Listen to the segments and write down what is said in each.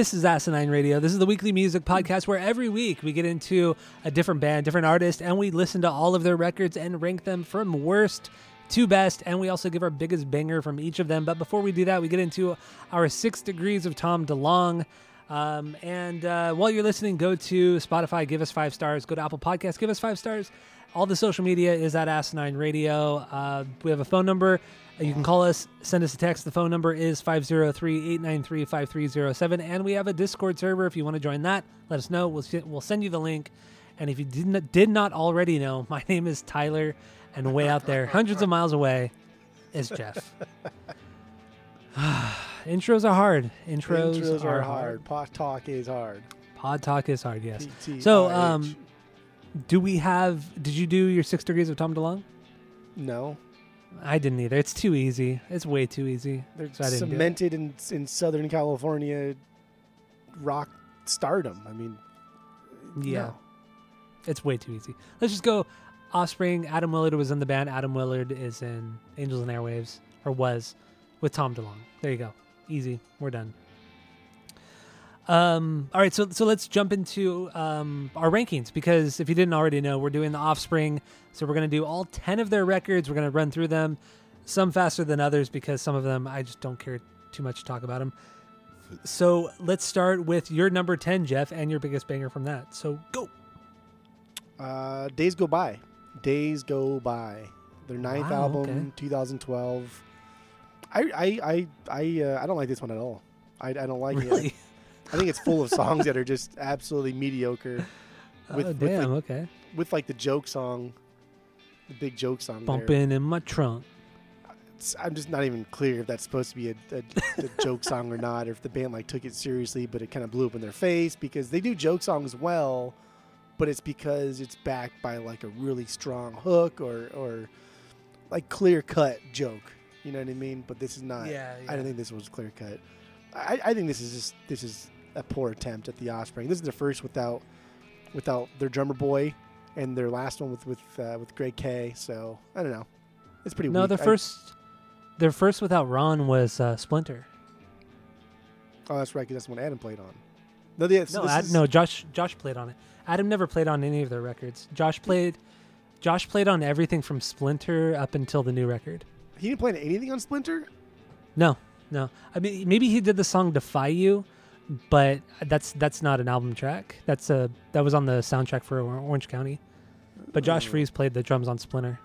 This is Asinine Radio. This is the weekly music podcast where every week we get into a different band, different artist, and we listen to all of their records and rank them from worst to best. And we also give our biggest banger from each of them. But before we do that, we get into our six degrees of Tom DeLonge. Um, and uh, while you're listening, go to Spotify, give us five stars. Go to Apple Podcasts, give us five stars. All the social media is at Asinine Radio. Uh, we have a phone number. You can call us, send us a text. The phone number is 503 893 5307. And we have a Discord server. If you want to join that, let us know. We'll, we'll send you the link. And if you did not, did not already know, my name is Tyler. And way out there, hundreds of miles away, is Jeff. Intros are hard. Intros, Intros are, are hard. Pod talk is hard. Pod talk is hard, yes. PTRH. So, um, do we have? Did you do your six degrees of Tom DeLonge? no, I didn't either. It's too easy. It's way too easy. they're So I didn't do it. cemented in in Southern California rock stardom. I mean, Yeah, no. it's way too easy. Let's just go. Offspring. Atom Willard was in the band. Atom Willard is in Angels and Airwaves, or was, with Tom DeLonge. There you go. Easy. We're done. Um, all right, so so let's jump into um, our rankings because if you didn't already know, we're doing the Offspring. So we're gonna do all ten of their records. We're gonna run through them, some faster than others because some of them I just don't care too much to talk about them. So let's start with your number ten, Jeff, and your biggest banger from that. So go. Uh, Days Go By. Days Go By. Their ninth Wow, album, okay. 2012. I I I I, uh, I don't like this one at all. I, I don't like it. I think it's full of songs that are just absolutely mediocre. With- oh, with damn. okay. With like the joke song, the big joke song. there. Bumping in my trunk. It's- I'm just not even clear if that's supposed to be a, a, a joke song or not, or if the band like took it seriously, but it kind of blew up in their face because they do joke songs well, but it's because it's backed by like a really strong hook or or like clear cut joke. You know what I mean? But this is not. Yeah, I don't think this was clear cut. I, I think this is just this is a poor attempt at the Offspring. This is their first without without their drummer boy, and their last one with with uh, with Greg K. So I don't know. It's pretty. Weird No, weak. their I- first, their first without Ron was uh, Splinter. Oh, that's right, 'cause that's when Atom played on. No, so no, Ad, no, Josh. Josh played on it. Atom never played on any of their records. Josh played. Josh played on everything from Splinter up until the new record. he didn't play anything on Splinter. No, no. I mean, maybe he did the song "Defy You," but that's that's not an album track. That's a that was on the soundtrack for Orange County. But Josh Oh. Freese played the drums on Splinter.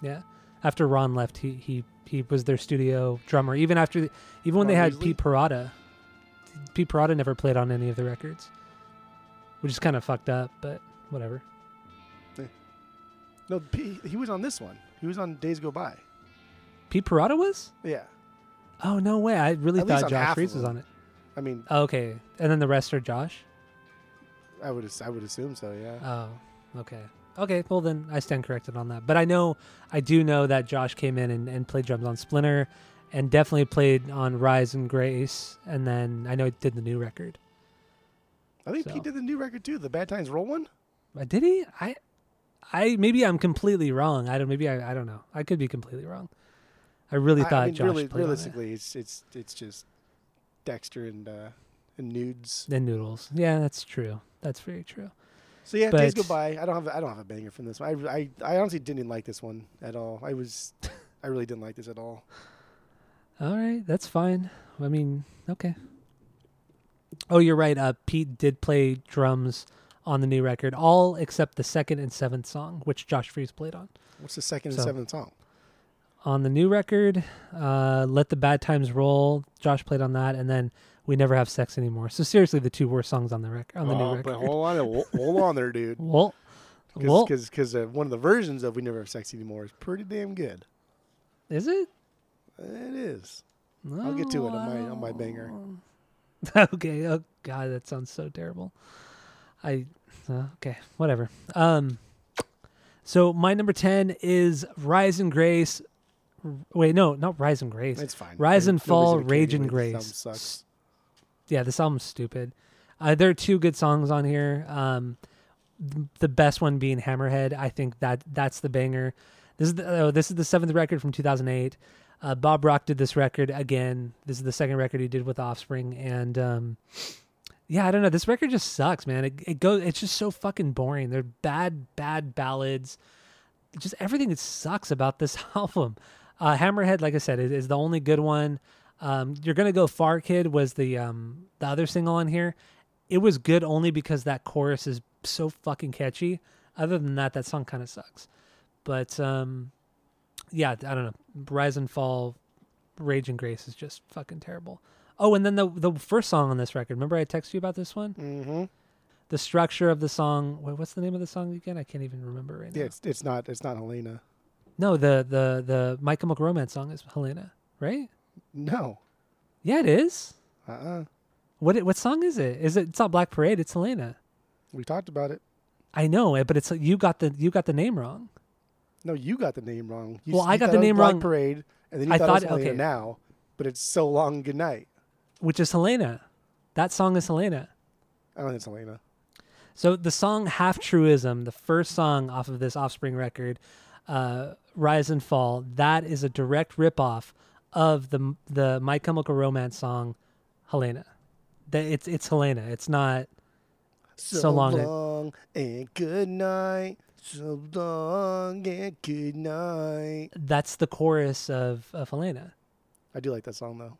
Yeah. After Ron left, he he he was their studio drummer. Even after, the, even when oh, they had Weasley? Pete Parada, Pete Parada never played on any of the records, which is kind of fucked up. But whatever. No, P- he was on this one. He was on Days Go By. Pete Parada was? Yeah, Oh no way! I really At thought Josh Freese was on it. I mean, Oh, okay, and then the rest are Josh. I would I would assume so. Yeah. Oh, okay. Okay, well then I stand corrected on that. But I know, I do know that Josh came in and, and played drums on Splinter and definitely played on Rise and Grace. And then I know he did the new record. I think so. Pete did the new record too, the Bad Times Roll one. Uh, Did he? I, I maybe I'm completely wrong. I don't. Maybe I. I don't know. I could be completely wrong. I really I- thought mean, Josh really, played on it. realistically, it's it's it's just Dexter and uh, and nudes. Then Noodles. Yeah, that's true. That's very true. So yeah, Days Go But- By. I don't have I don't have a banger from this one. I, I I honestly didn't like this one at all. I was I really didn't like this at all. All right, that's fine. I mean, okay. Oh, you're right. Uh, Pete did play drums on the new record, all except the second and seventh song, which Josh Freese played on. What's the second and seventh song? On the new record, uh, "Let the Bad Times Roll," Josh played on that, and then "We Never Have Sex Anymore." So seriously, the two worst songs on the record on the Oh, new but record. hold on, hold- on there, dude. Well, well, Because because uh, one of the versions of "We Never Have Sex Anymore" is pretty damn good. is it? It is. I'll get to it on my on my banger. okay. Oh God, that sounds so terrible. I uh, okay, whatever. Um, so my number ten is Rise and Grace. Wait, no, not Rise and Grace. It's fine. Rise and Nobody's Fall, Rage and. Grace. This album sucks. Yeah, this album's stupid. Uh, there are two good songs on here. Um, th- the best one being Hammerhead. I think that that's the banger. This is the, oh, this is the seventh record from 2008. Uh, Bob Rock did this record again. This is the second record he did with Offspring, and um, yeah, I don't know. This record just sucks, man. It, it goes. It's just so fucking boring. They're bad, bad ballads. Just everything that sucks about this album. Uh, Hammerhead, like I said, is, is the only good one. Um, You're gonna go far, kid. Was the um the other single on here? It was good only because that chorus is so fucking catchy. Other than that, that song kind of sucks. But um, yeah, I don't know. Rise and Fall, Rage and Grace is just fucking terrible. Oh, and then the the first song on this record. Remember I texted you about this one? Mm-hmm. The structure of the song. Wait, what's the name of the song again? I can't even remember right now. Yeah, it's it's not it's not Helena. No, the the the My Chemical Romance song is Helena, right? No. Yeah, it is. Uh. uh What what song is it? Is it? It's not Black Parade. It's Helena. We talked about it. I know it, but it's you got the you got the name wrong. No, you got the name wrong. You, Well, s- I you got the it name Black wrong. Parade, and then you I thought, thought- it was Helena okay. now, but it's so long. Good night. which is Helena. That song is Helena. I don't think it's Helena. So the song Half Truism, the first song off of this Offspring record, uh, Rise and Fall, that is a direct ripoff of the the My Chemical Romance song Helena. That it's it's Helena. It's not So long it- long and good night. So long and good night. that's the chorus of, of Helena. I do like that song though.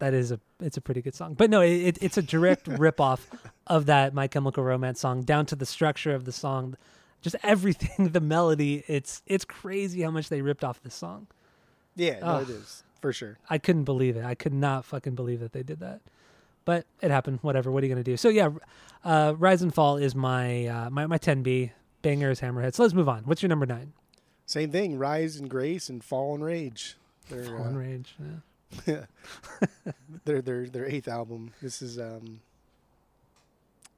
That is a it's a pretty good song. But no, it, it, it's a direct ripoff of that My Chemical Romance song down to the structure of the song, just everything, the melody. It's it's crazy how much they ripped off this song. Yeah, no, it is for sure. I couldn't believe it. I could not fucking believe that they did that. But it happened. Whatever. What are you gonna do? So yeah, uh, Rise and Fall is my uh, my my 10B. Banger is Hammerhead. So let's move on. What's your number nine? Same thing. Rise and grace and fall and rage. They're Fallen uh, Rage. Yeah. their their their eighth album. This is um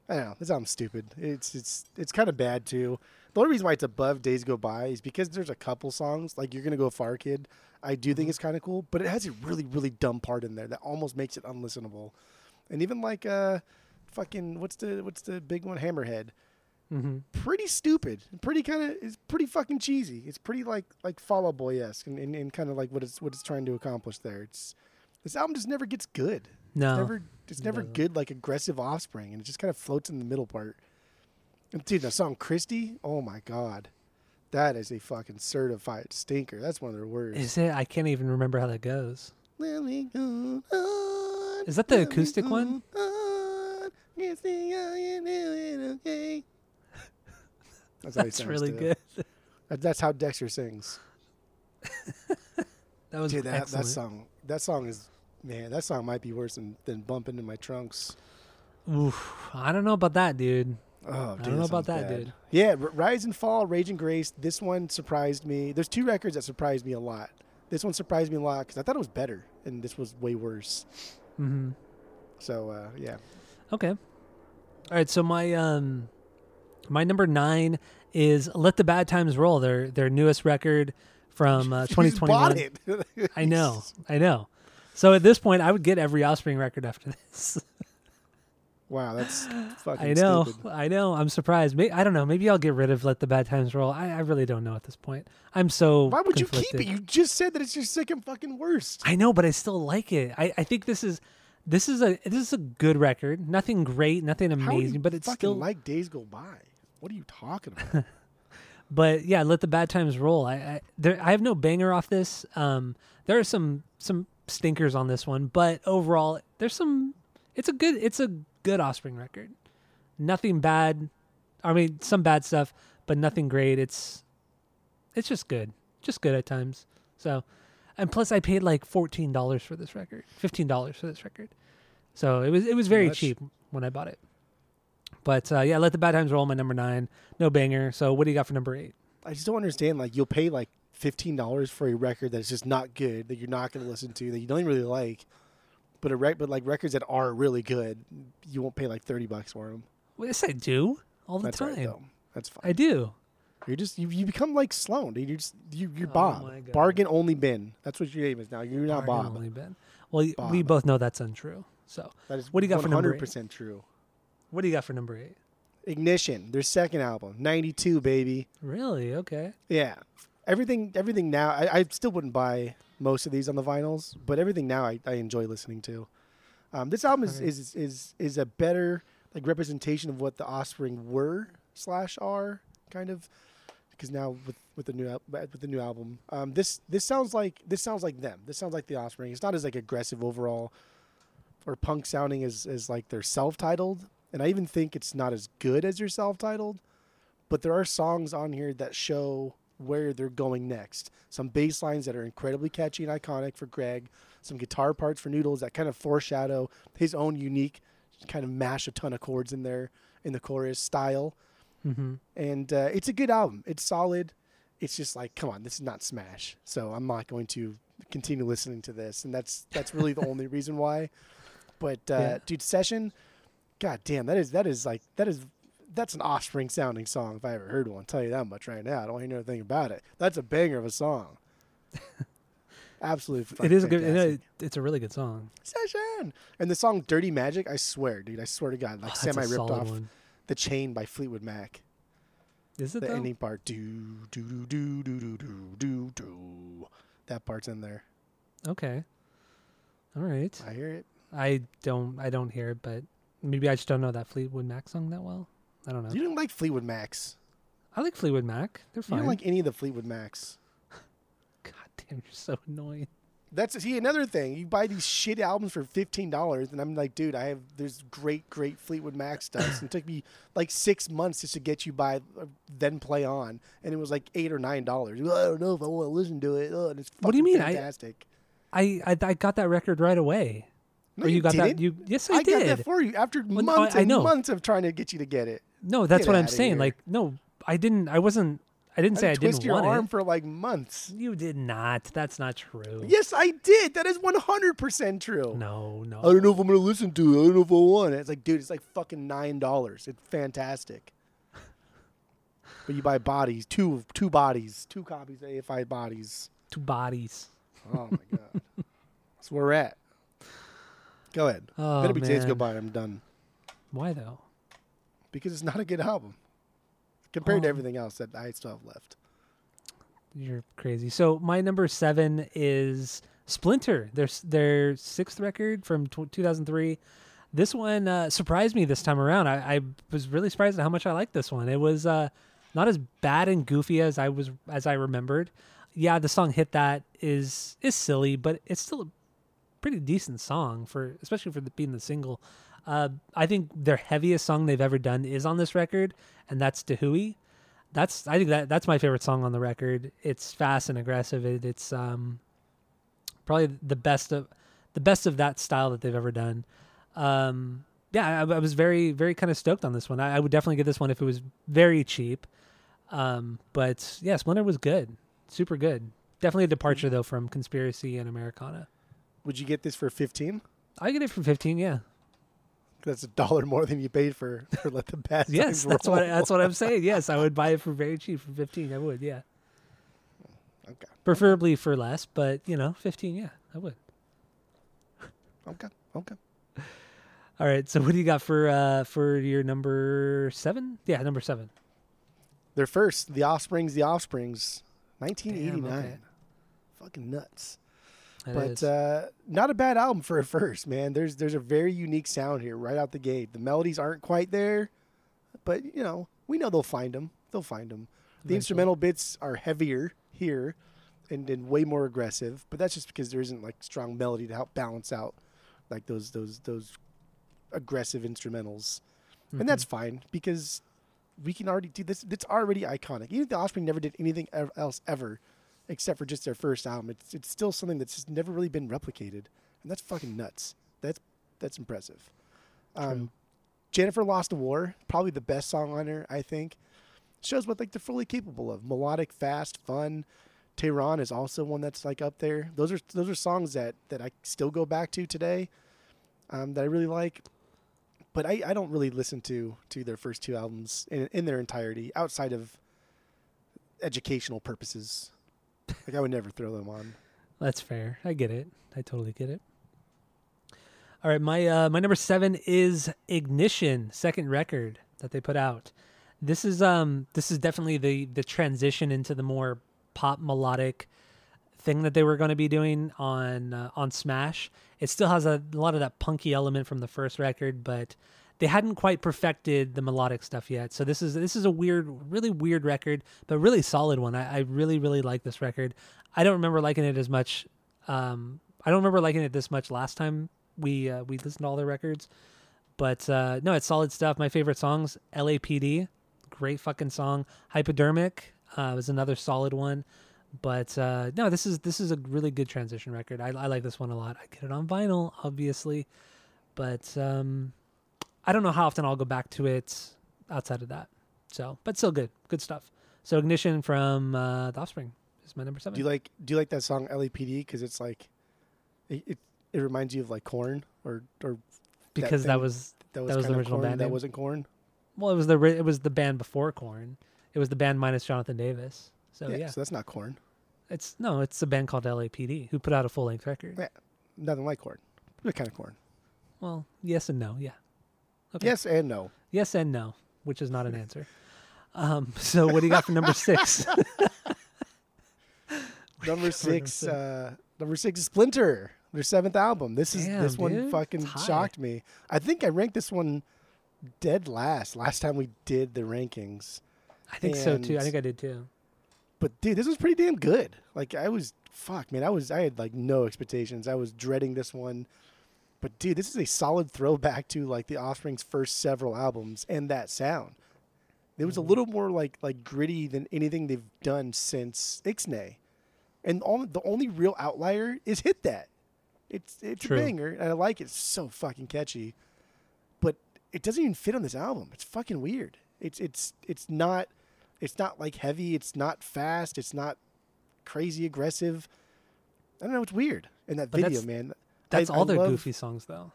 I don't know. This album's stupid. It's it's it's kind of bad too. The only reason why it's above Days Go By is because there's a couple songs like You're Gonna Go Far Kid. I do think it's kind of cool, but it has a really really dumb part in there that almost makes it unlistenable. And even like uh fucking what's the what's the big one Hammerhead. Mm-hmm. Pretty stupid. Pretty kind of it's pretty fucking cheesy. It's pretty like like Fall Out Boy esque and, and, and kind of like what it's what it's trying to accomplish there. It's this album just never gets good. No. It's never it's it never doesn't. good like aggressive offspring and it just kind of floats in the middle part. And dude, the song Kristy, oh my god. That is a fucking certified stinker. That's one of their worst. Is it? I can't even remember how that goes. Let me go on, Is that the acoustic one? on, you think I am okay. That's, That's really good. That's how Dexter sings. That was Dude, that, excellent. that song that song is man, that song might be worse than, than bump into my trunks. Oof, I don't know about that, dude. Oh, dude, don't know about that, bad. dude. Yeah, Rise and Fall, Rage and Grace. This one surprised me. There's two records that surprised me a lot. This one surprised me a lot because I thought it was better, and this was way worse. hmm So uh, yeah, Okay. All right. So my um, my number nine is "Let the Bad Times Roll." Their their newest record from uh, You just bought 2021. it. I know. I know. So at this point, I would get every Offspring record after this. wow, that's fucking I know. stupid. I know. I'm surprised. May I don't know. Maybe I'll get rid of "Let the Bad Times Roll." I, I really don't know at this point. I'm so. Why would you keep it? You just said that it's your second fucking worst. I know, but I still like it. I, I think this is this is a this is a good record. Nothing great, nothing amazing, but it's still like Days Go By. What are you talking about? but yeah, let the bad times roll. I I, there, I have no banger off this. Um, there are some some stinkers on this one, but overall, there's some. It's a good. It's a good Offspring record. Nothing bad. I mean, some bad stuff, but nothing great. It's it's just good, just good at times. So, and plus, I paid like fourteen dollars for this record, fifteen dollars for this record. So it was it was very Much. cheap when I bought it. But uh, yeah, let the bad times roll. My number nine, no banger. So what do you got for number eight? I just don't understand. Like you'll pay like fifteen dollars for a record that's just not good that you're not going to listen to that you don't even really like, but a rec- but like records that are really good, you won't pay like thirty bucks for them. Well, yes, I do all the That's time. right. That's fine. I do. You're just you, you become like Sloan, dude. You're just you, you're Oh Bob. Bargain only bin. That's what your name is now. You're not Bargain Bob. only bin. Well, y- we both know that's untrue. So, That is What do you got for number eight? 100% true. what do you got for number eight? Ignition, their second album, 92 baby. Really? Okay. Yeah. Everything everything now I, I still wouldn't buy most of these on the vinyls, but everything now I, I enjoy listening to. Um, this album is, is is is a better like representation of what the Offspring were slash are kind of because now with with the new al- with the new album, um, this this sounds like this sounds like them. This sounds like the Offspring. It's not as like aggressive overall or punk sounding as as like their self titled, and I even think it's not as good as their self titled. But there are songs on here that show where they're going next. Some bass lines that are incredibly catchy and iconic for Greg. Some guitar parts for Noodles that kind of foreshadow his own unique kind of mash a ton of chords in there in the chorus style. Mm-hmm. And uh, it's a good album. It's solid. It's just like, come on, this is not Smash. So I'm not going to continue listening to this, and that's that's really the only reason why. But uh, Yeah. dude, Session, god damn, that is that is like that is that's an Offspring sounding song if I ever heard one. I'll tell you that much right now. I don't hear anything about it. That's a banger of a song. Absolutely, It is a good. It's a really good song. Session and the song "Dirty Magic." I swear, dude, I swear to God, like Oh, semi ripped off one. the chain by Fleetwood Mac. Is it the though? ending part do do do do do do do do do that part's in there Okay. All right. i hear it I don't. I don't hear it, but maybe I just don't know that Fleetwood Mac song that well. I don't know. you don't like fleetwood macs I like Fleetwood Mac. They're you fine. don't like any of the fleetwood macs God damn, you're so annoying. that's see another thing you buy these shit albums for $15 and i'm like dude i have there's great great fleetwood mac stuff and it took me like six months just to get you by uh, then play on and it was like eight or nine dollars i don't know if i want to listen to it oh, and it's What do you mean? Fantastic I, I I got that record right away. no, or you, got didn't. that? You yes, I, I, did. I got that for you after Well, months I- I and months of trying to get you to get it. No, that's Get what I'm saying. here. Like, no, I didn't. I wasn't. I didn't say I I twist didn't your want arm it. for like months. You did not. That's not true. Yes, I did. That is one hundred percent true. No, no. I don't know if I'm gonna listen to it. I don't know if I want it. It's like, dude, it's like fucking nine dollars. It's fantastic. but you buy bodies, two two bodies, two copies of AFI bodies. Two bodies. Oh my god, that's where we're at. Go ahead. Oh Better be Days man. Go By. I'm done Why though? Because it's not a good album compared to Um, everything else that I still have left. You're crazy. So my number seven is Splinter. Their their sixth record from tw 2003. This one uh, surprised me this time around. I, I was really surprised at how much I liked this one. It was uh, not as bad and goofy as I was as I remembered. Yeah, the song "Hit That" is is silly, but it's still a pretty decent song for especially for the, being the single. Uh, I think their heaviest song they've ever done is on this record, and that's "Da Hui." That's I think that that's my favorite song on the record. It's fast and aggressive. It, it's um, probably the best of the best of that style that they've ever done. Um, yeah, I, I was very very kind of stoked on this one. I, I would definitely get this one if it was very cheap. Um, but yeah, Splinter was good, super good. Definitely a departure though from Conspiracy and Americana. Would you get this for fifteen? I get it for fifteen. Yeah, That's a dollar more than you paid for for Let the Bad yes, that's Roll. what that's what I'm saying. Yes, I would buy it for very cheap for fifteen. I would. Yeah, Okay. preferably for less, but you know, fifteen. Yeah, I would. Okay. Okay. All right. So what do you got for uh for your number seven? Yeah, number seven. They're first. The Offsprings. The Offsprings. 1989. Damn, okay. Fucking nuts. But uh, not a bad album for a first, man. There's there's a very unique sound here right out the gate. The melodies aren't quite there, but you know we know they'll find them. They'll find them. The Eventually. instrumental bits are heavier here, and, and way more aggressive. But that's just because there isn't like strong melody to help balance out like those those those aggressive instrumentals, Mhm. and that's fine because we can already do this. It's already iconic. Even if the Offspring never did anything else ever, except for just their first album, it's it's still something that's just never really been replicated, and that's fucking nuts. That's that's impressive. Um, Jennifer Lost a War, probably the best song on her, I think. Shows what like they're fully capable of: melodic, fast, fun, Tehran is also one that's like up there. Those are those are songs that that I still go back to today, um, that I really like. But I, I don't really listen to to their first two albums in in their entirety outside of educational purposes. Like I would never throw them on. That's fair. I get it. I totally get it. All right, my uh, my number seven is Ignition, second record that they put out. This is um this is definitely the the transition into the more pop melodic thing that they were going to be doing on uh, on Smash. It still has a, a lot of that punky element from the first record, but they hadn't quite perfected the melodic stuff yet. So this is this is a weird, really weird record, but really solid one. I, I really really like this record. I don't remember liking it as much. Um, I don't remember liking it this much last time we uh, we listened to all their records, but uh, no, it's solid stuff. My favorite songs, LAPD, great fucking song. Hypodermic uh, was another solid one. But uh, no, this is this is a really good transition record. I, I like this one a lot. I get it on vinyl, obviously, but um, I don't know how often I'll go back to it outside of that. So, but still good, good stuff. So, Ignition from uh, The Offspring is my number seven. Do you like Do you like that song LAPD? Because it's like, it, it it reminds you of like Korn or or because that thing was that was, That was the original Korn, band That name? wasn't Korn. well, it was the it was the band before Korn. It was the band minus Jonathan Davis. So yeah, So that's not Korn. it's no, it's a band called LAPD who put out a full length record. Yeah. Nothing like Korn. What kind of Korn? Well, yes and no, yeah. Okay. Yes and no. Yes and no, which is not an answer. Um, so what do you got for number six? Number six. Uh, number six is Splinter. Their seventh album. This is Damn, this one dude. fucking shocked me. I think I ranked this one dead last. Last time we did the rankings. I think so too. I think I did too. But dude, this was pretty damn good. Like I was fuck, man. I was I had like no expectations. I was dreading this one. But dude, this is a solid throwback to like the Offspring's first several albums and that sound. It was a mm-hmm. little more like like gritty than anything they've done since Ixnay. And all, the only real outlier is Hit That. It's it's True. a banger and I like it. It's so fucking catchy. But it doesn't even fit on this album. It's fucking weird. It's it's it's not it's not like heavy, it's not fast, it's not crazy aggressive. I don't know, it's weird in that But video, man. That's I- all I their love- goofy songs though.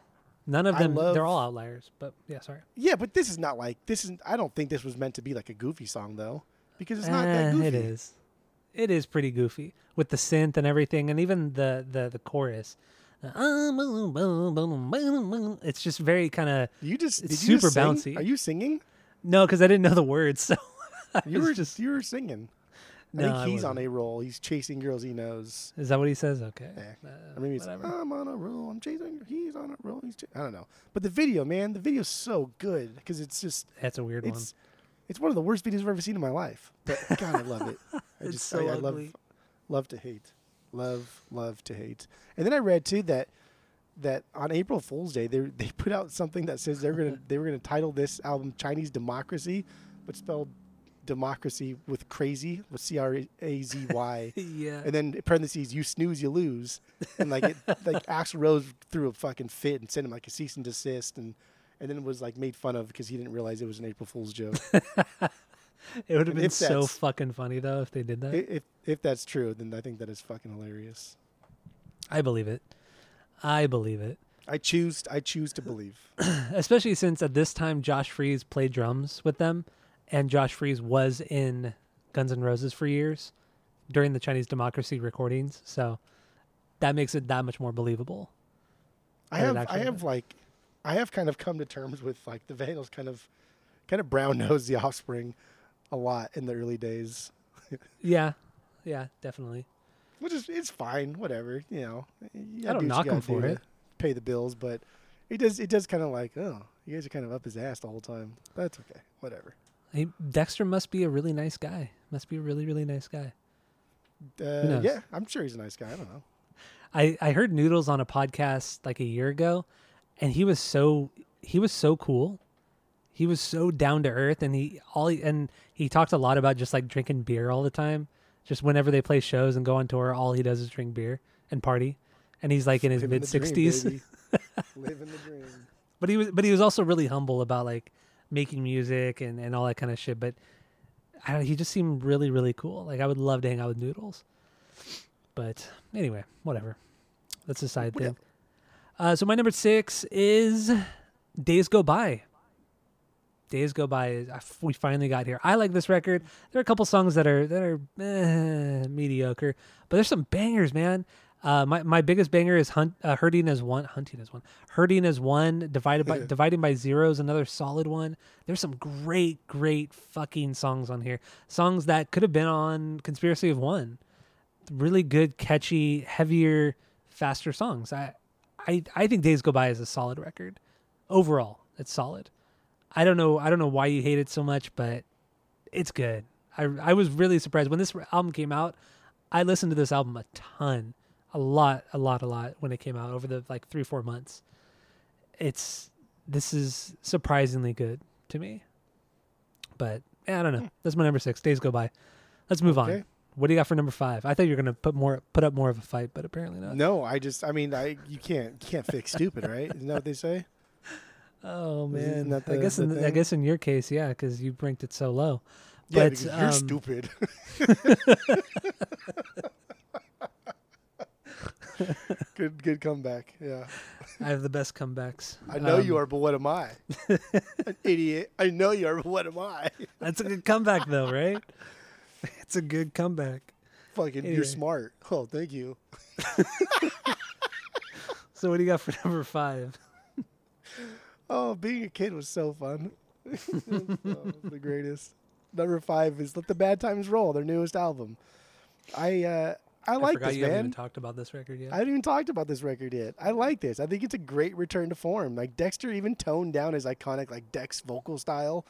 None of them. love- they're all outliers. But yeah, sorry. Yeah, but this is not like this is I don't think this was meant to be like a goofy song though. Because it's not Eh, that goofy. It is. It is pretty goofy with the synth and everything, and even the the the chorus. It's just very kind of You just It's you just super bouncy. Are you singing? no, because I didn't know the words. So You were just. you were singing. I No, think I he's on a roll. He's chasing girls he knows. Is that what he says? Okay. Yeah. Uh, Or maybe it's whatever. I'm on a roll. I'm chasing. He's on a roll. He's. Ch-. I don't know. But the video, man, the video's so good because it's just That's a weird one. it's it's one of the worst videos I've ever seen in my life. But God, I love it. I It's just so I, I love ugly. love to hate, love love to hate. And then I read too that that on April Fool's Day they they put out something that says they're gonna they were gonna title this album Chinese Democracy, but spelled democracy with crazy with C R A Z Y. yeah. And then parentheses, you snooze, you lose. And like, it, like Axl Rose threw a fucking fit and sent him like a cease and desist, and and then was like made fun of because he didn't realize it was an April Fool's joke. It would have been so fucking funny though if they did that. If if that's true, then I think that is fucking hilarious. I believe it. I believe it. I choose I choose to believe. Especially since at this time Josh Freese played drums with them, and Josh Freese was in Guns N' Roses for years during the Chinese Democracy recordings. So that makes it that much more believable. I have I have like I have kind of come to terms with like the Vandals kind of kind of brown nosed the Offspring a lot in the early days, Yeah, yeah, definitely. which is it's fine, whatever you know. You I don't do knock do for it. Pay the bills, but it does it does kind of like oh you guys are kind of up his ass the whole time. That's okay, whatever. He, Dexter must be a really nice guy. Must be a really really nice guy. Uh, yeah, I'm sure he's a nice guy. I don't know. I I heard Noodles on a podcast like a year ago, and he was so he was so cool. He was so down to earth, and he all he, and he talked a lot about just like drinking beer all the time. Just whenever they play shows and go on tour, all he does is drink beer and party. And he's like in his mid sixties. Living the dream. but he was but he was also really humble about like making music and and all that kind of shit. But I don't, know, he just seemed really really cool. Like I would love to hang out with Noodles. But anyway, whatever. That's a side Whatever. thing. Uh, so my number six is Days Go By. Days Go By. is- We finally got here. I like this record. There are a couple songs that are that are eh, mediocre, but there's some bangers, man. Uh, my my biggest banger is hunt, uh, hurting as one, hunting as one, hurting as one, divided by dividing by zero is another solid one. There's some great, great fucking songs on here. Songs that could have been on Conspiracy of One. Really good, catchy, heavier, faster songs. I, I, I think Days Go By is a solid record. Overall, it's solid. I don't know. I don't know why you hate it so much, but it's good. I I was really surprised when this album came out. I listened to this album a ton, a lot, a lot, a lot when it came out over the like three four months. It's this is surprisingly good to me. But yeah, I don't know. That's my number six. Days go by. Let's move on. What do you got for number five? I thought you were gonna put more put up more of a fight, but apparently not. No, I just, I mean, I you can't you can't fix stupid, right? Isn't that what they say? Oh man, that I guess the in, I guess in your case, yeah, because you ranked it so low. Yeah, But, you're um, stupid. good, good comeback. Yeah, I have the best comebacks. I know you Um, are, but what am I? An idiot. I know you are, but what am I? That's a good comeback, though, right? It's a good comeback. Fucking, Anyway. you're smart. Oh, thank you. So, what do you got for number five? Oh, being a kid was so fun. Oh, the greatest. Number five is "Let the Bad Times Roll," their newest album. I uh, I like forgot this you haven't even man. talked about this record yet. I haven't even talked about this record yet. I like this. I think it's a great return to form. Like Dexter even toned down his iconic like Dex vocal style,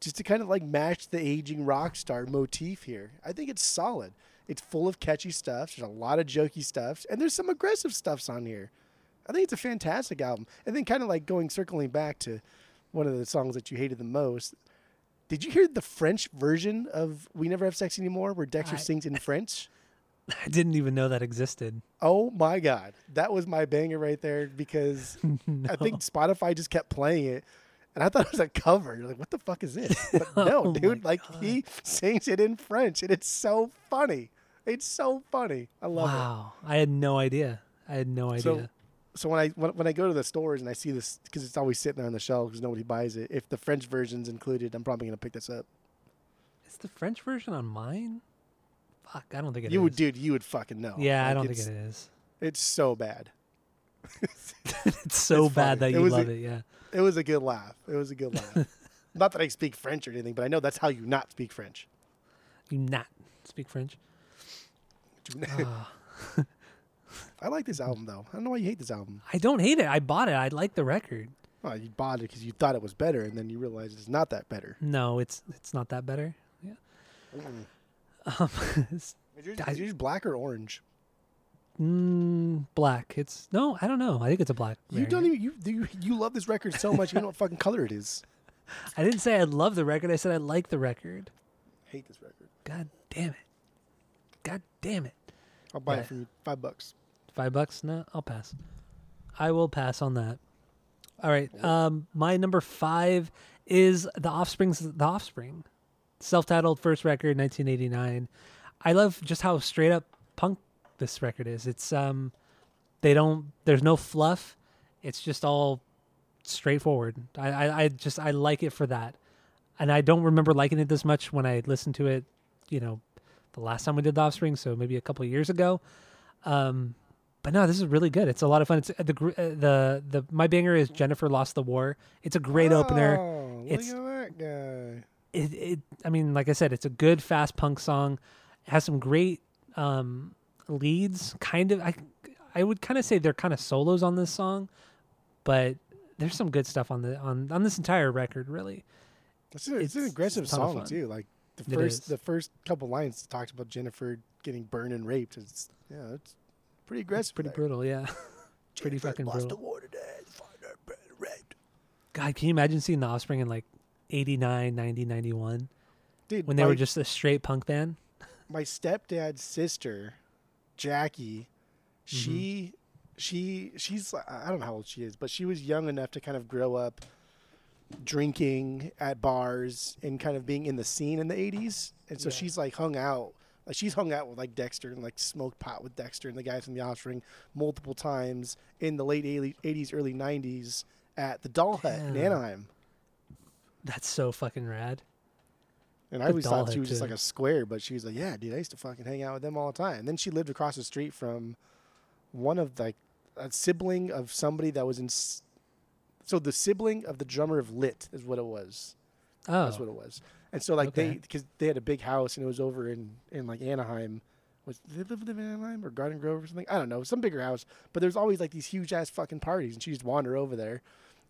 just to kind of like match the aging rock star motif here. I think it's solid. It's full of catchy stuff. There's a lot of jokey stuff, and there's some aggressive stuffs on here. I think it's a fantastic album. And then kind of like going circling back to one of the songs that you hated the most. Did you hear the French version of "We Never Have Sex Anymore," where Dexter I- sings in French? I didn't even know that existed. Oh my god, that was my banger right there because I think Spotify just kept playing it, and I thought it was a cover. You're like, what the fuck is this? But no, Oh dude, like God. he sings it in French, and it's so funny. It's so funny. I love it. Wow, I had no idea. I had no idea. So- So when I when, when I go to the stores and I see this because it's always sitting there on the shelf because nobody buys it. If the French version's included, I'm probably gonna pick this up. Is the French version on mine? Fuck, I don't think it is. you would, dude. You would fucking know. Yeah, I don't think it's, it is. So bad. It's so It's bad funny. that you was a- love it. Yeah. It was a good laugh. It was a good laugh. not that I speak French or anything, but I know that's how you not speak French. You not speak French. I like this album though. I don't know why you hate this album. I don't hate it. I bought it. I like the record. Well, you bought it because you thought it was better, and then you realize it's not that better. No, it's it's not that better. Yeah. Mm. Um, Is yours, I- is yours black or orange? mm, black. It's no, I don't know. I think it's a black. You don't even you, you you love this record so much. You don't know what fucking color it is. I didn't say I love the record. I said I like the record. Hate this record. God damn it. God damn it. I'll buy it for you. Five bucks. Five bucks? No, I'll pass. I will pass on that. All right. Um, my number five is the Offspring's The Offspring, self-titled first record, 1989. I love just how straight up punk this record is. It's um, they don't. There's no fluff. It's just all straightforward. I, I, I just I like it for that, and I don't remember liking it this much when I listened to it. You know, the last time we did The Offspring, so maybe a couple of years ago. Um, but no, this is really good. It's a lot of fun. It's uh, the uh, the the my banger is Jennifer lost the war. It's a great opener. Oh, look It's- at that guy. It, it I mean, like I said, it's a good fast punk song. It has some great um, leads. Kind of, I I would kind of say they're kind of solos on this song, but there's some good stuff on the on on this entire record. Really, It's an, it's an aggressive a ton of song too. Like the first the first couple lines talks about Jennifer getting burned and raped. It's yeah, it's pretty aggressive. pretty there. brutal. Yeah. pretty Jennifer fucking lost brutal. the war today. Find her burned and raped. God, can you imagine seeing the Offspring in like 89, 90, 91 Dude, when they my, were just a straight punk band? my stepdad's sister, Jackie, she mm-hmm. she she's I don't know how old she is, but she was young enough to kind of grow up drinking at bars and kind of being in the scene in the 80s. And so Yeah. she's like hung out Like she's hung out with like Dexter and like smoked pot with Dexter and the guys from the Offspring multiple times in the late 80s, early 90s at the Doll Hut in Damn. Anaheim. That's so fucking rad. And I The always thought she was just like a square, but she was like, "Yeah, dude, I used to fucking hang out with them all the time." And then she lived across the street from one of like a sibling of somebody that was in. s- So the sibling of the drummer of Lit is what it was. Oh, That's what it was. And so like they because they had a big house and it was over in in like Anaheim. Was they live in Anaheim or Garden Grove or something? I don't know, some bigger house. But there's always like these huge ass fucking parties, and she just wander over there.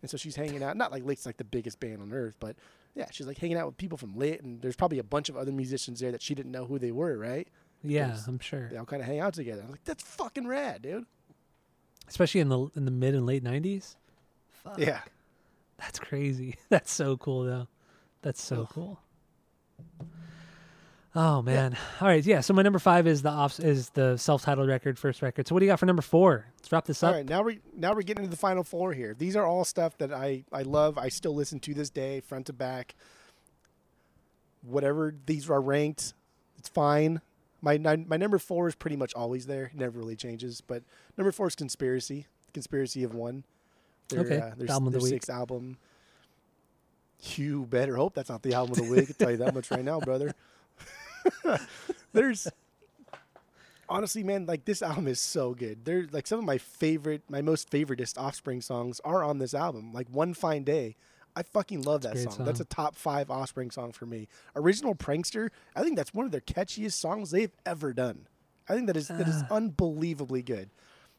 And so she's hanging out. Not like Lit's like the biggest band on earth, but yeah, she's like hanging out with people from Lit, and there's probably a bunch of other musicians there that she didn't know who they were. Right? yeah, I'm sure. They all kind of hang out together. I'm like, that's fucking rad, dude. Especially in the in the mid and late '90s. Fuck. Yeah. That's crazy. That's so cool though. That's so cool. Oh man. All right, yeah. So my number five is the off is the self-titled record, first record. So what do you got for number four? Let's wrap this up. right, now we now we're getting into the final four here. These are all stuff that I I love. I still listen to this day, front to back. Whatever these are ranked, it's fine. My my number four is pretty much always there. Never really changes. But number four is Conspiracy. Conspiracy of One. Their, Okay, uh, their, the album of their the week. sixth album. You better hope that's not the album of the week. I can tell you that much right now, brother. There's honestly, man, like this album is so good. They're like some of my favorite, my most favoriteest Offspring songs are on this album. Like One Fine Day, I fucking love that It's a song. That's a top five Offspring song for me. Original Prankster, I think that's one of their catchiest songs they've ever done. I think that is that is Ah. unbelievably good.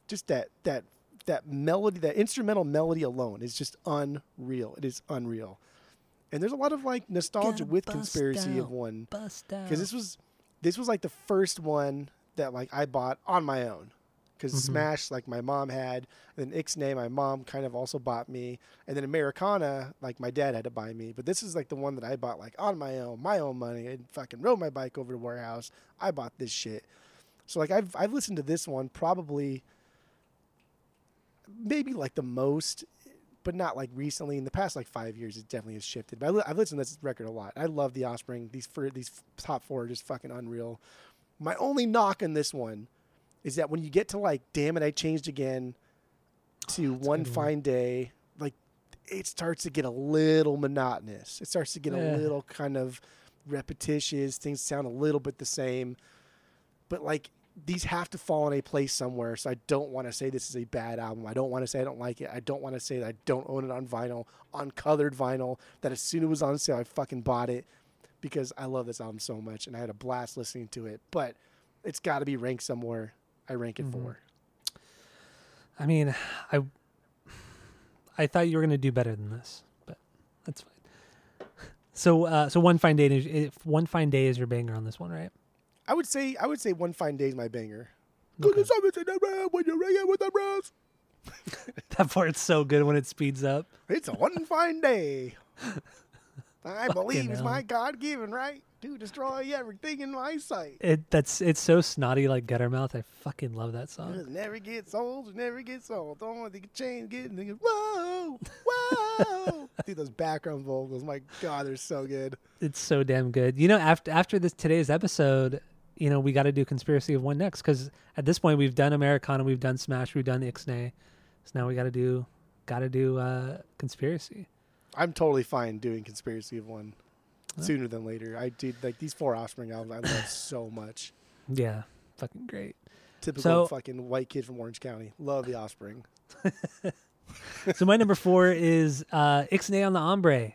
Just that that that melody, that instrumental melody alone is just unreal. It is unreal. And there's a lot of like nostalgia Gonna with bust Conspiracy of. One because this was this was like the first one that like I bought on my own. Because Mhm. Smash, like my mom had, and then Ixnay, my mom kind of also bought me, and then Americana, like my dad had to buy me. But this is like the one that I bought like on my own, my own money, and fucking rode my bike over to warehouse. I bought this shit. So like I've I've listened to this one probably maybe like the most, but not like recently. In the past like five years, it definitely has shifted. But I li- I've listened to this record a lot. I love the Offspring. These for these top four are just fucking unreal. My only knock on this one is that when you get to like, damn it, I changed again to oh, a one fine day, like it starts to get a little monotonous. It starts to get Yeah. a little kind of repetitious. Things sound a little bit the same, but like these have to fall in a place somewhere. So I don't want to say this is a bad album. I don't want to say I don't like it. I don't want to say that I don't own it on vinyl, on colored vinyl. That as soon as it was on sale, I fucking bought it because I love this album so much and I had a blast listening to it. But it's got to be ranked somewhere. I rank it Mhm. for. I mean, I I thought you were gonna do better than this, but that's fine. So, uh, so one fine day, is, one fine day is your banger on this one, right? I would say I would say one fine day is my banger. Okay. When you ring it with the brass. That part's so good when it speeds up. It's a one fine day. I believe it's my God given right to destroy everything in my sight. It that's it's so snotty like Guttermouth. I fucking love that song. It never gets old, it never gets old. The only thing can change getting niggas. Whoa, whoa. Dude, those background vocals, my God, they're so good. It's so damn good. You know, after after this today's episode, you know, we got to do Conspiracy of One next because at this point we've done Americana, we've done Smash, we've done Ixnay, so now we got to do got to do uh Conspiracy. I'm totally fine doing Conspiracy of One Yeah. sooner than later. I did like these four Offspring albums. I love so much. Yeah, fucking great. Typical So- fucking white kid from Orange County. Love the Offspring. so my number four is uh, Ixnay on the Hombre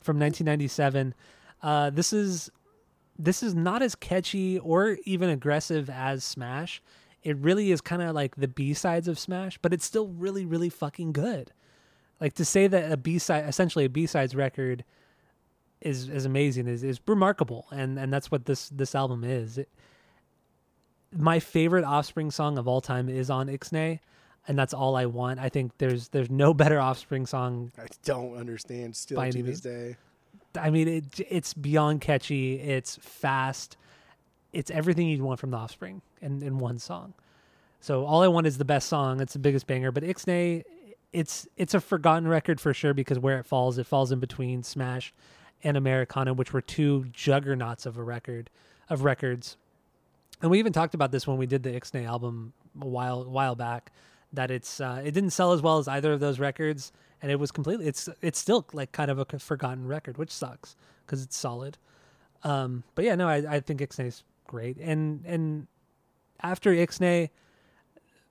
from 1997. Uh, this is this is not as catchy or even aggressive as Smash. It really is kind of like the B sides of Smash, but it's still really, really fucking good. Like to say that a B side, essentially a B sides record, is is amazing is is remarkable, and and that's what this this album is. It, my favorite Offspring song of all time is on Ixnay, and that's all I want. I think there's there's no better Offspring song. I don't understand still to this day. I mean, it it's beyond catchy. It's fast. It's everything you'd want from the Offspring in in one song. So all I want is the best song. It's the biggest banger. But Ixnay, it's it's a forgotten record for sure because where it falls, it falls in between Smash and Americana, which were two juggernauts of a record of records. and we even talked about this when we did the Ixnay album a while while back that it's uh, it didn't sell as well as either of those records and it was completely it's it's still like kind of a forgotten record which sucks because it's solid um, but yeah no I, I think Ixnay's great and and after Ixnay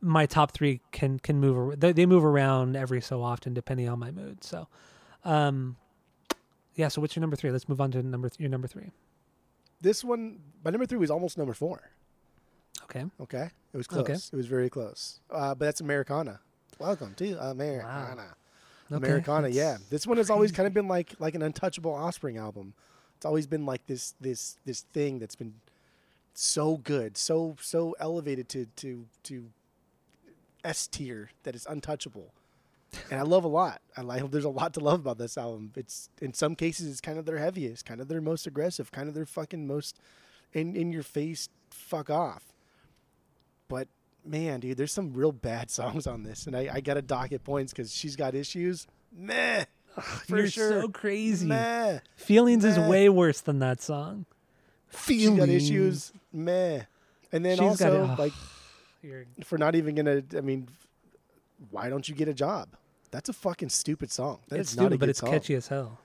my top three can can move they, they move around every so often depending on my mood so um yeah so what's your number three let's move on to number th- your number three This one, my number three was almost number four. okay Okay, it was close. Okay. It was very close. Uh, but that's Americana. Welcome to Americana. Okay, Americana, that's yeah. This one has always kind of been like like an untouchable Offspring album. It's always been like this this this thing that's been so good, so so elevated to to to S tier that it's untouchable. And I love a lot. I like there's a lot to love about this album. It's in some cases it's kind of their heaviest, kind of their most aggressive, kind of their fucking most in in your face fuck off. But man, dude, there's some real bad songs on this, and I, I got to dock docket points because she's got issues. Meh, for You're sure. so crazy. Meh, Feelings is way worse than that song. she's got issues. Meh, and then She's got also it- ugh. like You're, for not even gonna. I mean, why don't you get a job? That's a fucking stupid song. That it's is not a stupid, but it's song. catchy as hell.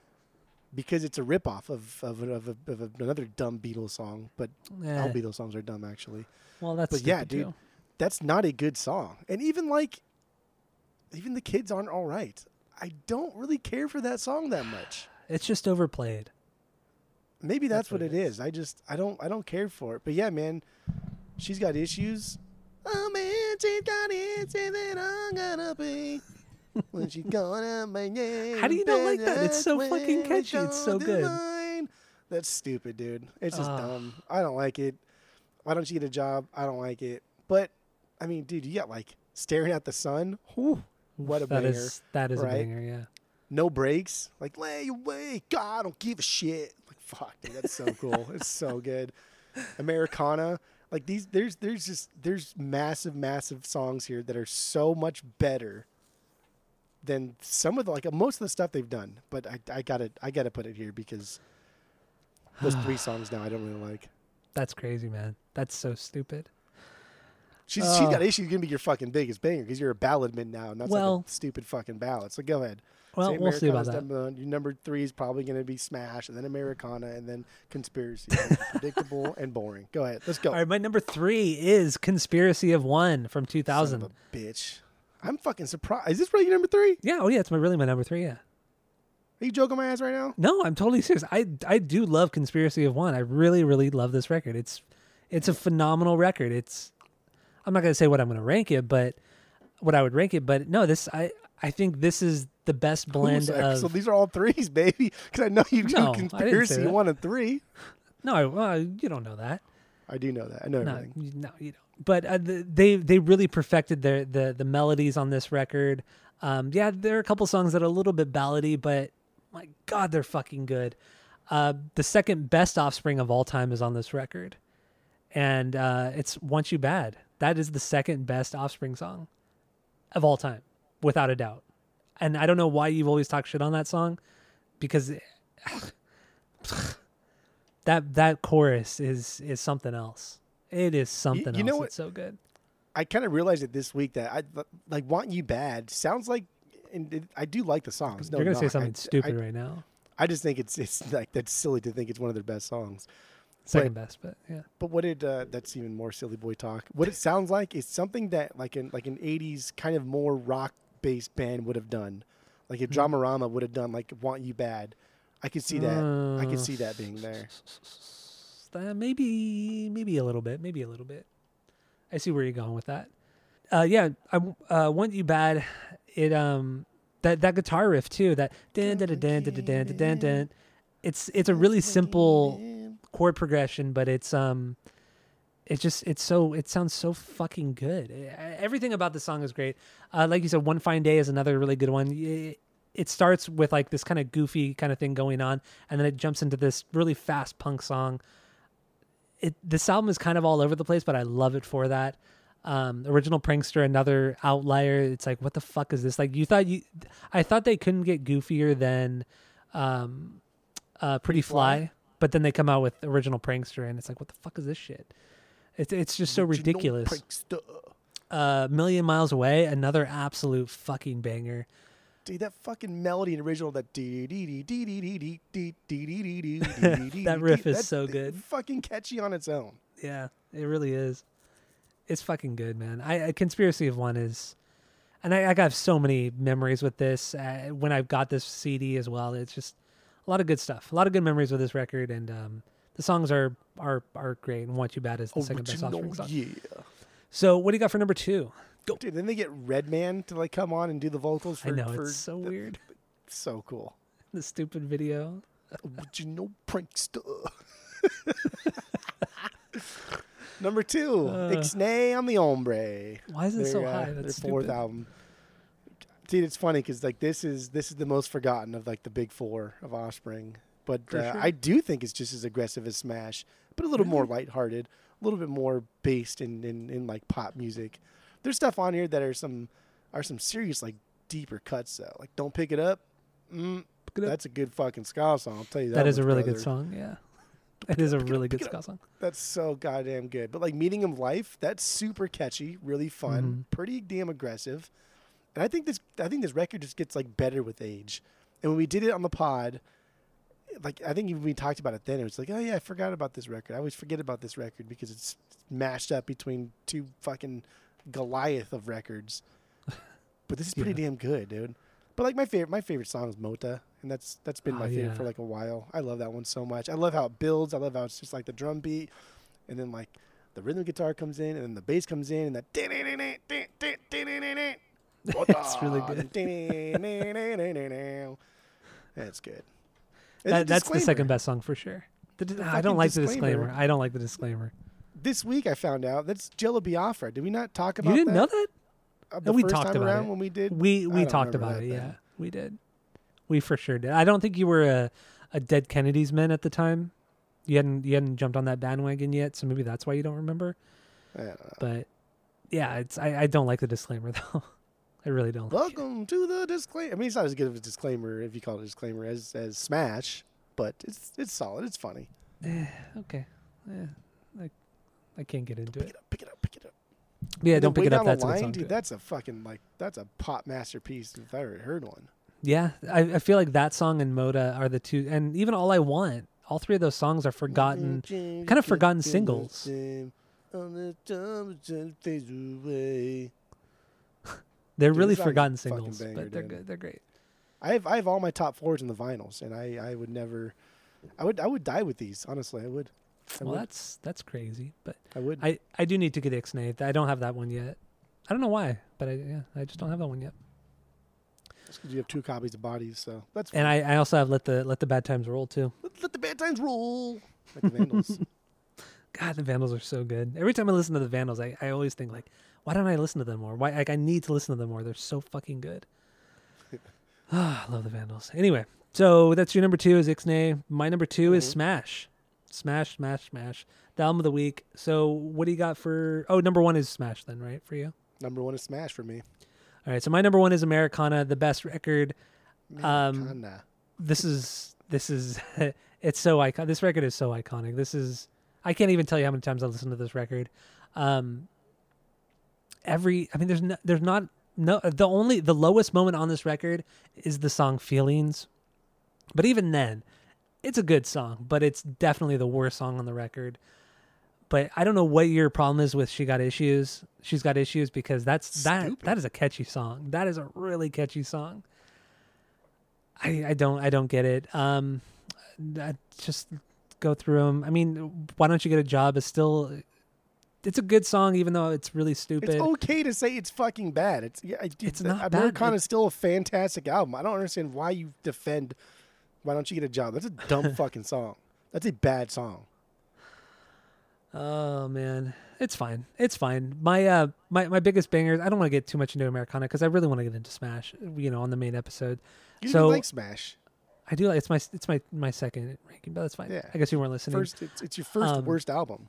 because it's a ripoff of of, of, of, of another dumb Beatles song. But all Eh, Beatles songs are dumb, actually. well, that's but yeah, dude. too. That's not a good song. And even like, even the kids aren't all right. I don't really care for that song that much. It's just overplayed. Maybe that's, That's what, it it is. I just I don't I don't care for it. But yeah, man, she's got issues. Oh man, she's got issues that I'm gonna be. When she's gonna my name. How do you not like that? It's so fucking catchy. It's so good. line. That's stupid, dude. It's just Ah. dumb. I don't like it. Why don't you get a job? I don't like it. But I mean, dude, you got like staring at the sun. Whew, what a That banger. is that is right? a banger. Yeah. no breaks. Like lay away. God, I don't give a shit. Like fuck, dude, that's so cool. it's so good. Americana. Like these, there's there's just there's massive massive songs here that are so much better than some of the like most of the stuff they've done. But I I gotta I gotta put it here because those three songs now I don't really like. That's crazy, man. That's so stupid. She's oh. she's got issues gonna be your fucking biggest banger because you're a ballad balladman now, and that's like Well- a stupid fucking ballad. So go ahead. Well, Say we'll see about that. number. Your number three is probably going to be Smash, and then Americana, and then Conspiracy. Predictable and boring. Go ahead. Let's go. All right, my number three is "Conspiracy of One" from Son 2000. of a bitch. I'm fucking surprised. Is this really your number three? Yeah, oh yeah, it's my really my number three. Yeah. Are you joking my ass right now? No, I'm totally serious. I I do love Conspiracy of One. I really really love this record. It's it's a phenomenal record. It's I'm not gonna say what I'm gonna rank it, but what I would rank it. But no, this I I think this is the best blend of so these are all threes, baby. Because I know you do No, Conspiracy one and three. no. I- Well, you don't know that. I do know that. I know No, everything. you- no, you don't. But uh, the, they they really perfected their the the melodies on this record. Um, yeah, there are a couple songs that are a little bit ballady, but my God, they're fucking good. Uh, the second best Offspring of all time is on this record, and uh, it's "Want You Bad." That is the second best Offspring song of all time, without a doubt. And I don't know why you've always talked shit on that song, because that that chorus is is something else. It is something you know else. what- It's so good. I kind of realized it this week that I like "Want You Bad" sounds like, and it, I do like the songs. No You're gonna say knock. I- something stupid I, right now. I just think it's it's like that's silly to think it's one of their best songs. Second but, best, but yeah. But what did uh, that's even more silly boy talk. What it sounds like is something that like an like an '80s kind of more rock based band would have done, like if mm-hmm. Dramarama would have done like "Want You Bad." I could see that. Uh, I could see that being there. that uh, maybe, maybe a little bit. Maybe a little bit. I see where you're going with that. Uh, yeah, I uh, want you bad. It um that that guitar riff too. That dan dan dan dan dan dan dan. It's it's a really simple chord progression, but it's um, it's just it's so it sounds so fucking good. E- Everything about the song is great. Uh, like you said, one fine day is another really good one. It, it starts with like this kind of goofy kind of thing going on, and then it jumps into this really fast punk song. It this album is kind of all over the place, but I love it for that. Um, original prankster, another outlier. It's like, what the fuck is this? Like, you thought you, I thought they couldn't get goofier than, um, uh, Pretty Fly? But then they come out with original prankster, and it's like, what the fuck is this shit? It's it's just so ridiculous. Prankster. Uh, Million Miles Away, another absolute fucking banger. Dude, that fucking melody and original that that riff is so good. Fucking catchy on its own. Yeah, it really is. It's fucking good, man. I, Conspiracy of One is, and I, I got so many memories with this. Uh, when I got this CD as well, it's just a lot of good stuff. A lot of good memories with this record, and um, the songs are are are great. And "Want You Bad" is the second best offspring song. yeah. So, what do you got for number two? Go, Dude, then they get Redman to like come on and do the vocals for I know for it's so weird. so cool. The stupid video. Original prankster. Number two, Uh. Ixnay on the Hombre. Why is it so Their, uh, high? their That's fourth stupid. album. Dude, it's funny because like this is this is the most forgotten of like the big four of Offspring, but uh, sure. I do think it's just as aggressive as Smash, but a little more lighthearted, a little bit more based in, in in like pop music. There's stuff on here that are some are some serious like deeper cuts though. Like Don't Pick It Up. Mm, Pick It Up. that's a good fucking ska song. I'll tell you that. that is a really brother. good song. Yeah, it is a pick it up, really good ska song. That's so goddamn good. But like Meaning of Life, that's super catchy, really fun, Mhm. pretty damn aggressive. And I think this I think this record just gets like better with age. And when we did it on the pod, like I think even we talked about it then, it was like, oh yeah, I forgot about this record. I always forget about this record because it's mashed up between two fucking Goliath of records. But this is pretty Yeah. damn good, dude. But like my favorite my favorite song is Mota, and that's that's been Oh, my favorite yeah. for like a while. I love that one so much. I love how it builds. I love how it's just like the drum beat, and then like the rhythm guitar comes in, and then the bass comes in, and that. It's really good. That's good. That, that's the second best song for sure. The The I don't like the disclaimer. disclaimer. I don't like the disclaimer. This week I found out that's Jello Biafra. Did we not talk about You didn't that? know that? uh, No, we talked about it. when we did. We we talked about it. that Yeah, we did. We for sure did. I don't think you were a, a dead Kennedys man at the time. You hadn't you hadn't jumped on that bandwagon yet, so maybe that's why you don't remember. Don't. But yeah, it's I, I don't like the disclaimer though. I really don't. Welcome to the disclaimer. I mean, it's not as good of a disclaimer if you call it a disclaimer as as Smash, but it's it's solid. It's funny. Okay. Yeah, I, I can't get into it. Pick it. it up, pick it up, pick it up. Yeah, And don't pick it up. That's the a good line, dude. That's a fucking like that's a pop masterpiece if I ever heard one. Yeah, I, I feel like that song and Mota are the two, and even All I Want. All three of those songs are forgotten. kind of forgotten singles. They're Dude, really this song's a forgotten singles, banger, but they're dude. good. They're great. I have I have all my top fours in the vinyls, and I I would never, I would I would die with these. Honestly, I would. I Well, would. that's that's crazy, but I would. I I do need to get Ixnay. I don't have that one yet. I don't know why, but I yeah, I just don't have that one yet. Just 'cause you have two copies of bodies, so that's. And I, I also have let the let the bad times roll too. let, let the bad times roll. Like the Vandals. God, the Vandals are so good. Every time I listen to the Vandals, I, I always think like, why don't I listen to them more? Why like I need to listen to them more. They're so fucking good. Ah, I love the Vandals. Anyway, so that's your number two is Ixnay. My number 2 is Mhm. Smash. Smash, smash, smash. The album of the week. So what do you got for oh number one is Smash then, right? For you? Number one is Smash for me. All right, so my number one is Americana, the best record. Um, Americana. This is this is it's so iconic. This record is so iconic. This is I can't even tell you how many times I listened to this record. Um, every I mean, there's no, there's not no the only the lowest moment on this record is the song "Feelings," but even then, it's a good song. But it's definitely the worst song on the record. But I don't know what your problem is with "She Got Issues." She's got issues because that's that that is a catchy song. That is a really catchy song. I, I don't I don't get it. Um, I just go through them. I mean, why don't you get a job? Is still, it's a good song, even though it's really stupid. It's okay to say it's fucking bad. It's yeah. It's the- not bad. Americana is still a fantastic album. I don't understand why you defend. Why don't you get a job? That's a dumb fucking song. That's a bad song. Oh man, it's fine. It's fine. My uh my my biggest bangers. I don't want to get too much into Americana because I really want to get into Smash. You know, on the main episode. You So- like Smash. I do like it's my it's my my second ranking, but that's fine. Yeah. I guess you weren't listening. First, it's, it's your first Um, worst album.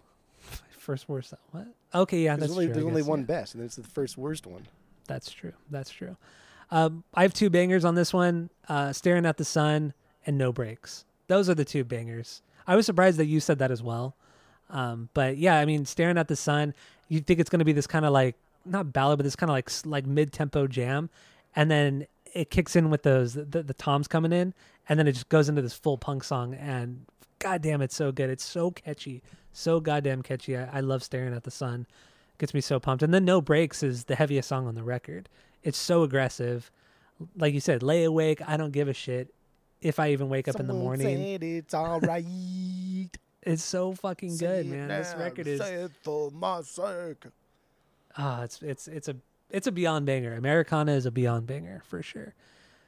First worst. What? Okay, yeah, There's that's only true. I there's only guess, one yeah. best, and then it's the first worst one. That's true. That's true. Um, I have two bangers on this one: uh, "Staring at the Sun" and "No Breaks." Those are the two bangers. I was surprised that you said that as well. Um, but yeah, I mean, staring at the sun, you think it's going to be this kind of like not ballad, but this kind of like like mid tempo jam, and then it kicks in with those the, the toms coming in, and then it just goes into this full punk song, and goddamn, it's so good. It's so catchy, so goddamn catchy. I, I love staring at the sun. Gets me so pumped. And then No Breaks is the heaviest song on the record. It's so aggressive. Like you said, lay awake. I don't give a shit if I even wake up in the morning. said it's all right. It's so fucking Say good, man. This record is say it for my sake. ah, it's it's it's a it's a beyond banger. Americana is a beyond banger for sure.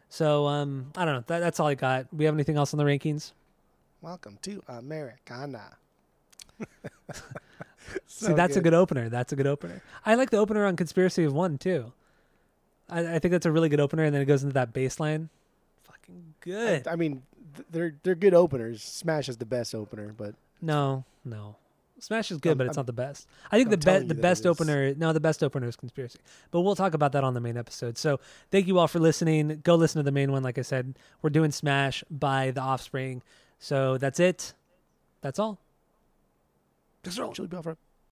So um, I don't know. That, that's all I got. We have anything else on the rankings? Welcome to Americana. See, that's a good opener. That's a good opener. I like the opener on Conspiracy of One too. I, I think that's a really good opener, and then it goes into that bass line. Fucking good. I, I mean, th- they're they're good openers. Smash is the best opener, but No, no. Smash is good, I'm- but it's I'm- not the best. I think I'm the be- telling the best opener. No, the best opener is Conspiracy. But we'll talk about that on the main episode. So thank you all for listening. Go listen to the main one. Like I said, we're doing Smash by The Offspring. So that's it. That's all. All. Chili Belfry.